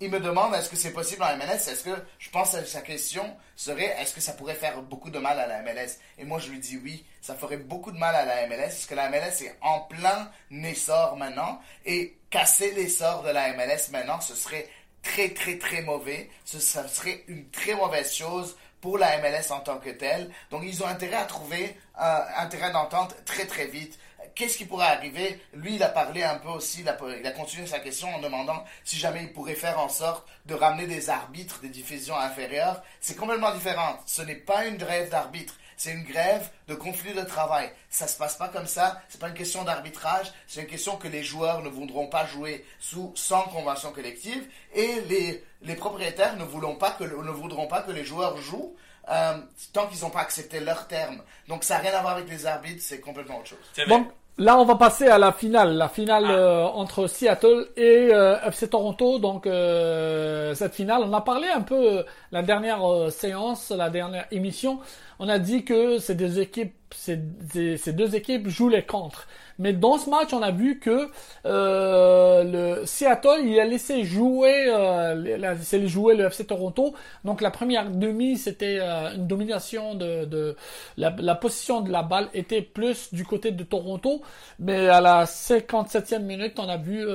il me demande est-ce que c'est possible en MLS Est-ce que je pense que sa question serait est-ce que ça pourrait faire beaucoup de mal à la MLS Et moi je lui dis oui, ça ferait beaucoup de mal à la MLS parce que la MLS est en plein essor maintenant et casser l'essor de la MLS maintenant ce serait très très très mauvais. Ce serait une très mauvaise chose pour la MLS en tant que telle. Donc ils ont intérêt à trouver euh, un terrain d'entente très très vite. Qu'est-ce qui pourrait arriver? Lui, il a parlé un peu aussi, il a, continué sa question en demandant si jamais il pourrait faire en sorte de ramener des arbitres des divisions inférieures. C'est complètement différent. Ce n'est pas une grève d'arbitre. C'est une grève de conflit de travail. Ça se passe pas comme ça. C'est pas une question d'arbitrage. C'est une question que les joueurs ne voudront pas jouer sous sans convention collective et les, les propriétaires ne voudront pas que ne voudront pas que les joueurs jouent euh, tant qu'ils n'ont pas accepté leurs termes. Donc ça n'a rien à voir avec les arbitres. C'est complètement autre chose. Donc là, on va passer à la finale, la finale Ah. euh, entre Seattle et euh, FC Toronto. Donc euh, cette finale, on a parlé un peu la dernière séance, la dernière émission. On a dit que ces deux équipes, ces, ces- ces deux équipes jouent les contre. Mais dans ce match, on a vu que euh, le Seattle, il a laissé jouer, euh, jouer le FC Toronto. Donc la première demi, c'était euh, une domination de, la, position de la balle était plus du côté de Toronto. Mais à la 57e minute, on a vu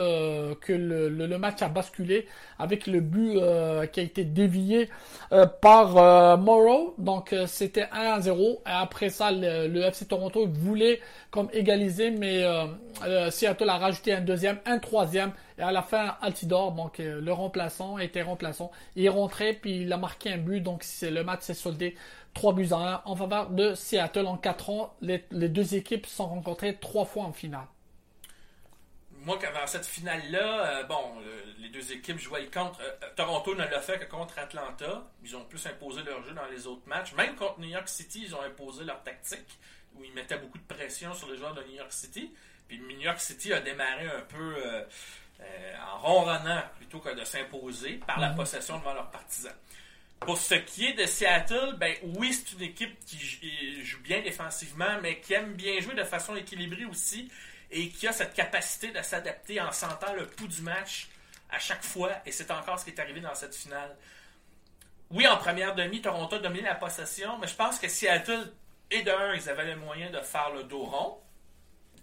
que le, match a basculé avec le but qui a été dévié par Morrow. Donc c'était 1 à 0. Et après ça, le, le FC Toronto voulait comme égaliser, mais euh, euh, Seattle a rajouté un deuxième, un troisième. Et à la fin, Altidore, donc euh, le remplaçant, était remplaçant. Il est rentré, puis il a marqué un but. Donc le match s'est soldé 3 buts à 1 en faveur de Seattle. En 4 ans, les, deux équipes se sont rencontrées trois fois en finale. Moi, qu'avant cette finale-là, les deux équipes jouaient contre. Toronto ne l'a fait que contre Atlanta. Ils ont plus imposé leur jeu dans les autres matchs. Même contre New York City, ils ont imposé leur tactique, où ils mettaient beaucoup de pression sur les joueurs de New York City. Puis New York City a démarré un peu euh, euh, en ronronnant plutôt que de s'imposer par la possession devant leurs partisans. Pour ce qui est de Seattle, ben oui, c'est une équipe qui joue- joue bien défensivement, mais qui aime bien jouer de façon équilibrée aussi et qui a cette capacité de s'adapter en sentant le pouls du match à chaque fois. Et c'est encore ce qui est arrivé dans cette finale. Oui, en première demi, Toronto a dominé la possession, mais je pense que Seattle, et de un, ils avaient le moyen de faire le dos rond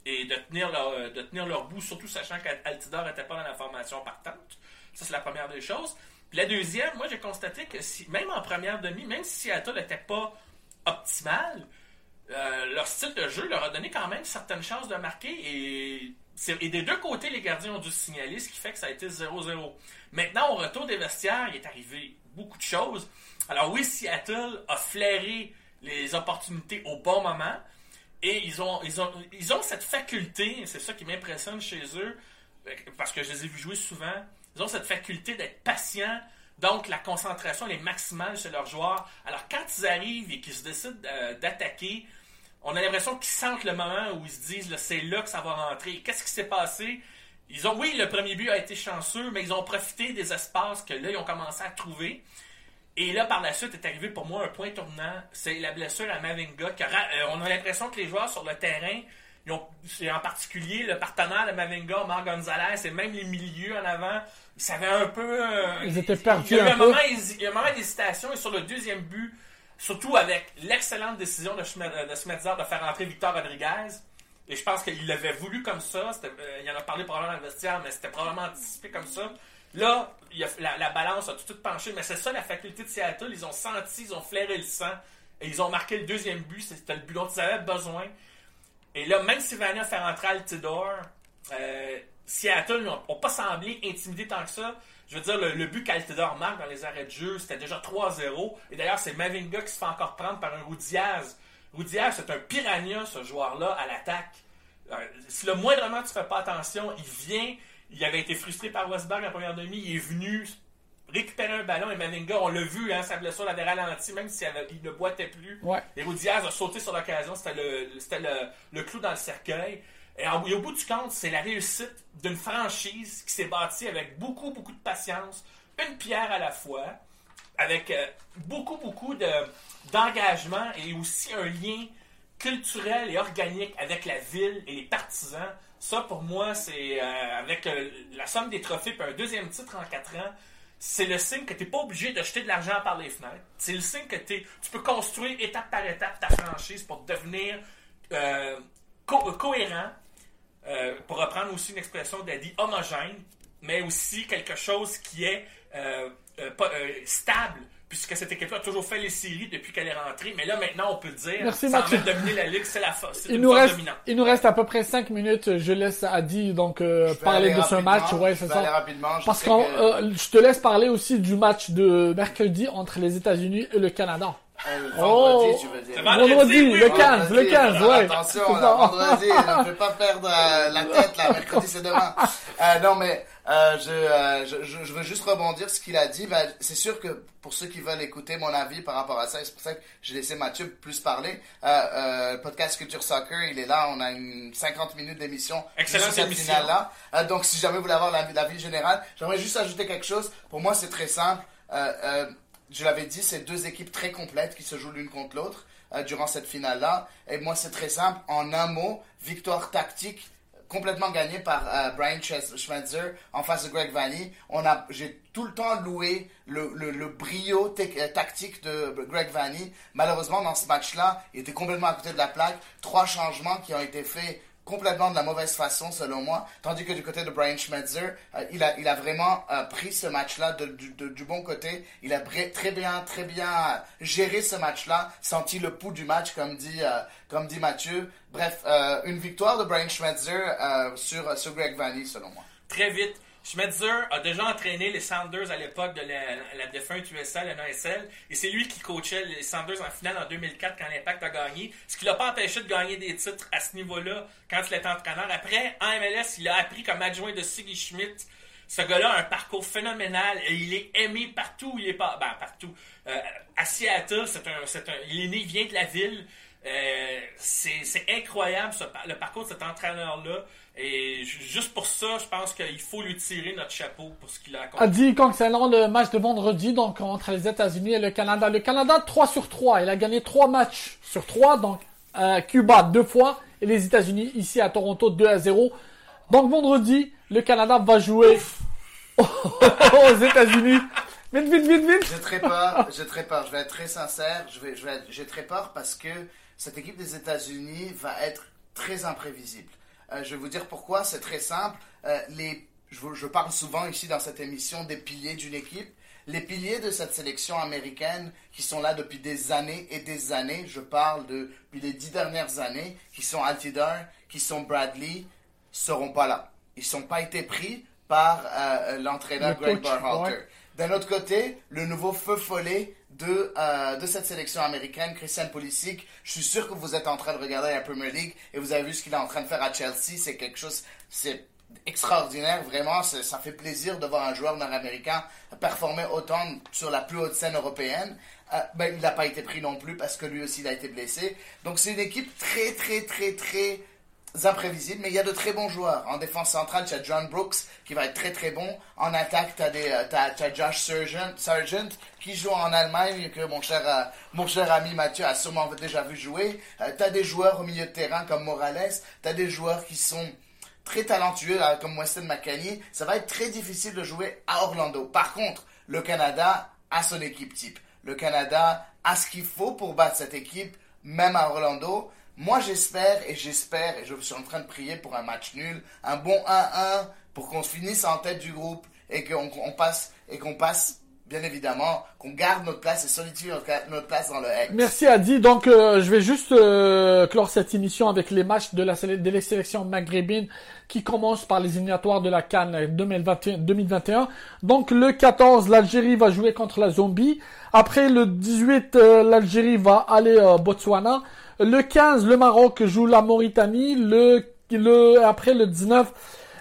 et de tenir leur, de tenir leur bout, surtout sachant qu'Altidor n'était pas dans la formation partante. Ça, c'est la première des choses. Puis la deuxième, moi, j'ai constaté que même en première demi, même si Seattle n'était pas optimal, euh, leur style de jeu leur a donné quand même certaines chances de marquer et, des deux côtés, les gardiens ont dû signaler, ce qui fait que ça a été 0-0. Maintenant, au retour des vestiaires, il est arrivé beaucoup de choses. Alors oui, Seattle a flairé les opportunités au bon moment et ils ont, ils ont, ils ont cette faculté, c'est ça qui m'impressionne chez eux, parce que je les ai vus jouer souvent, ils ont cette faculté d'être patients, donc la concentration est maximale chez leurs joueurs. Alors quand ils arrivent et qu'ils se décident euh, d'attaquer, on a l'impression qu'ils sentent le moment où ils se disent c'est là que ça va rentrer. Qu'est-ce qui s'est passé? Ils ont, oui, le premier but a été chanceux, mais ils ont profité des espaces que là, ils ont commencé à trouver. Et là, par la suite, est arrivé pour moi un point tournant. C'est la blessure à Mavinga. Euh, on a l'impression que les joueurs sur le terrain, ils ont, en particulier le partenaire de Mavinga, Marc Gonzalez, et même les milieux en avant, ils savaient un peu. Euh, ils étaient perdus. Il y a eu un, moment, il y a un moment d'hésitation, et sur le deuxième but, Surtout avec l'excellente décision de, de Schmetzer de faire entrer Victor Rodriguez. Et je pense qu'il l'avait voulu comme ça. Euh, il en a parlé probablement dans le vestiaire, mais c'était probablement anticipé comme ça. Là, la, balance a tout, tout penché, mais c'est ça la faculté de Seattle. Ils ont senti, ils ont flairé le sang. Et ils ont marqué le deuxième but. C'était le but dont ils avaient besoin. Et là, même si Vania fait rentrer Altidore, euh, Seattle n'a pas semblé intimidé tant que ça. Je veux dire, le, but qu'Altidor marque dans les arrêts de jeu, c'était déjà 3-0. Et d'ailleurs, c'est Mavinga qui se fait encore prendre par un Roudiaz. Roudiaz, c'est un piranha, ce joueur-là, à l'attaque. Euh, si le moindrement tu fais pas attention, il vient. Il avait été frustré par Westberg en première demi. Il est venu récupérer un ballon et Mavinga, on l'a vu, hein, sa blessure l'avait ralenti, même s'il il ne boitait plus. Et Roudiaz a sauté sur l'occasion. C'était le, le, le clou dans le cercueil. Et, au bout du compte, c'est la réussite d'une franchise qui s'est bâtie avec beaucoup, beaucoup de patience, une pierre à la fois, avec euh, beaucoup, beaucoup d'engagement et aussi un lien culturel et organique avec la ville et les partisans. Ça, pour moi, c'est euh, avec euh, la somme des trophées et un deuxième titre en quatre ans, c'est le signe que tu n'es pas obligé de jeter de l'argent par les fenêtres. C'est le signe que tu peux construire étape par étape ta franchise pour devenir cohérent euh, pour reprendre aussi une expression d'Adi, homogène, mais aussi quelque chose qui est stable, puisque cette équipe-là a toujours fait les séries depuis qu'elle est rentrée. Mais là, maintenant, on peut dire, Merci, sans de dominer la Ligue, c'est la force. Il, nous reste, il nous reste à peu près 5 minutes. Je laisse Adi donc parler de ce match. Ouais, c'est ça. Parce que je te laisse parler aussi du match de mercredi entre les États-Unis et le Canada. Euh, vendredi, oh, tu veux dire. Vendredi, le 15, le 15, ouais. Attention, vendredi, ne fais pas perdre euh, la tête, là, mercredi c'est demain. Euh, non, mais euh, je, euh, je, je, veux juste rebondir ce qu'il a dit. Ben, c'est sûr que pour ceux qui veulent écouter mon avis par rapport à ça, c'est pour ça que j'ai laissé Mathieu plus parler. Euh, podcast Culture Soccer, il est là. On a une 50 minutes d'émission. Excellente cette finale-là. donc, si jamais vous voulez avoir l'avis la, générale, j'aimerais juste ajouter quelque chose. Pour moi, c'est très simple. Euh, je l'avais dit, c'est deux équipes très complètes qui se jouent l'une contre l'autre euh, durant cette finale-là. Et moi, c'est très simple. En un mot, victoire tactique complètement gagnée par euh, Brian Schmetzer en face de Greg Vanny. On a, j'ai tout le temps loué le, le, le brio euh, tactique de Greg Vanny. Malheureusement, dans ce match-là, il était complètement à côté de la plaque. Trois changements qui ont été faits complètement de la mauvaise façon, selon moi. Tandis que du côté de Brian Schmetzer, euh, il, a, il a vraiment euh, pris ce match-là du bon côté. Il a très bien, très bien géré ce match-là, senti le pouls du match, comme dit, euh, comme dit Mathieu. Bref, une victoire de Brian Schmetzer sur, sur Greg Vanny, selon moi. Très vite. Schmetzer a déjà entraîné les Sanders à l'époque de la, défunte USL, la NASL, et c'est lui qui coachait les Sanders en finale en 2004 quand l'Impact a gagné, ce qui l'a pas empêché de gagner des titres à ce niveau-là quand il était entraîneur. Après, en MLS, il a appris comme adjoint de Siggy Schmidt. Ce gars-là a un parcours phénoménal et il est aimé partout il est pas. Ben, partout. Euh, à Seattle, c'est un, il est né, il vient de la ville. Euh, c'est incroyable le parcours de cet entraîneur-là. Et juste pour ça, je pense qu'il faut lui tirer notre chapeau pour ce qu'il a accompli. A dit concernant le match de vendredi, donc entre les États-Unis et le Canada. Le Canada 3 sur 3. Il a gagné 3 matchs sur 3. Donc euh, Cuba deux fois et les États-Unis ici à Toronto 2 à 0. Donc vendredi, le Canada va jouer aux États-Unis. Vite, vite, vite, vite. J'ai très peur. J'ai très peur. Je vais être très sincère. Je vais, je vais, j'ai très peur parce que cette équipe des États-Unis va être très imprévisible. Euh, je vais vous dire pourquoi. C'est très simple. Euh, les, je, je, parle souvent ici dans cette émission des piliers d'une équipe. les piliers de cette sélection américaine qui sont là depuis des années et des années, je parle de, depuis les dix dernières années, qui sont Altidar, qui sont Bradley, seront pas là. Ils sont pas été pris par euh, l'entraîneur Le Greg ouais. D'un autre côté, le nouveau feu follet de, euh, de cette sélection américaine, Christian Pulisic. Je suis sûr que vous êtes en train de regarder la Premier League et vous avez vu ce qu'il est en train de faire à Chelsea. C'est quelque chose, c'est extraordinaire, vraiment. Ça fait plaisir de voir un joueur nord-américain performer autant sur la plus haute scène européenne. Euh, ben, il n'a pas été pris non plus parce que lui aussi il a été blessé. Donc c'est une équipe très, très, très, très imprévisible, mais il y a de très bons joueurs. En défense centrale, tu as John Brooks qui va être très très bon. En attaque, tu as, Josh Sargent, qui joue en Allemagne, que mon cher, euh, mon cher ami Mathieu a sûrement déjà vu jouer. tu as des joueurs au milieu de terrain comme Morales. Tu as des joueurs qui sont très talentueux euh, comme Weston McKennie. Ça va être très difficile de jouer à Orlando. Par contre, le Canada a son équipe type. Le Canada a ce qu'il faut pour battre cette équipe, même à Orlando. Moi, j'espère et j'espère, et je suis en train de prier pour un match nul, un bon 1-1 pour qu'on finisse en tête du groupe et qu'on on passe, et qu'on passe, bien évidemment, qu'on garde notre place et solidifie notre, place dans le X. Merci Adi. Donc euh, je vais juste euh, clore cette émission avec les matchs de la de les sélections maghrébines qui commencent par les éliminatoires de la Cannes 2021. 2021. Donc le 14, l'Algérie va jouer contre la Zombie. Après le 18, euh, l'Algérie va aller euh, Botswana. Le 15, le Maroc joue la Mauritanie. Le, après le 19,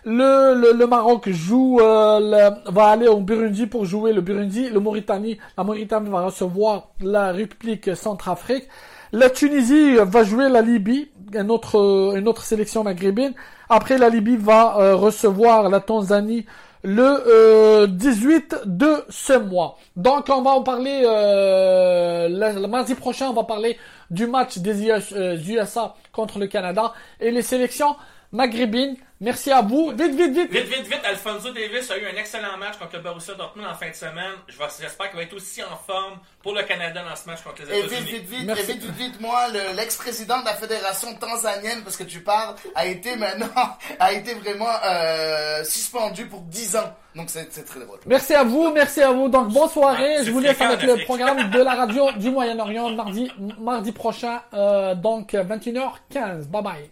le, le, Maroc joue, euh, va aller au Burundi pour jouer le Burundi. Le Mauritanie, la Mauritanie va recevoir la République Centrafrique. La Tunisie va jouer la Libye, une autre, une autre sélection maghrébine. Après, la Libye va euh, recevoir la Tanzanie le euh, 18 de ce mois. Donc, on va en parler euh, le, mardi prochain. On va parler du match des US, euh, USA contre le Canada et les sélections maghrébines. Merci à vous. Vite, vite, vite. Vite, vite, vite, Alfonso Davis a eu un excellent match contre le Borussia Dortmund en fin de semaine. J'espère qu'il va être aussi en forme pour le Canada dans ce match contre les Et vite, États-Unis. vite, vite, Merci. et vite, vite, vite, moi, le- l'ex-président de la fédération tanzanienne, parce que tu parles, a été maintenant, a été vraiment euh, suspendu pour 10 ans. Donc c'est très drôle. Merci à vous, merci à vous. Donc, bonne soirée. Je vous laisse avec le programme de la radio du Moyen-Orient mardi, mardi prochain, euh, donc 21h15. Bye bye.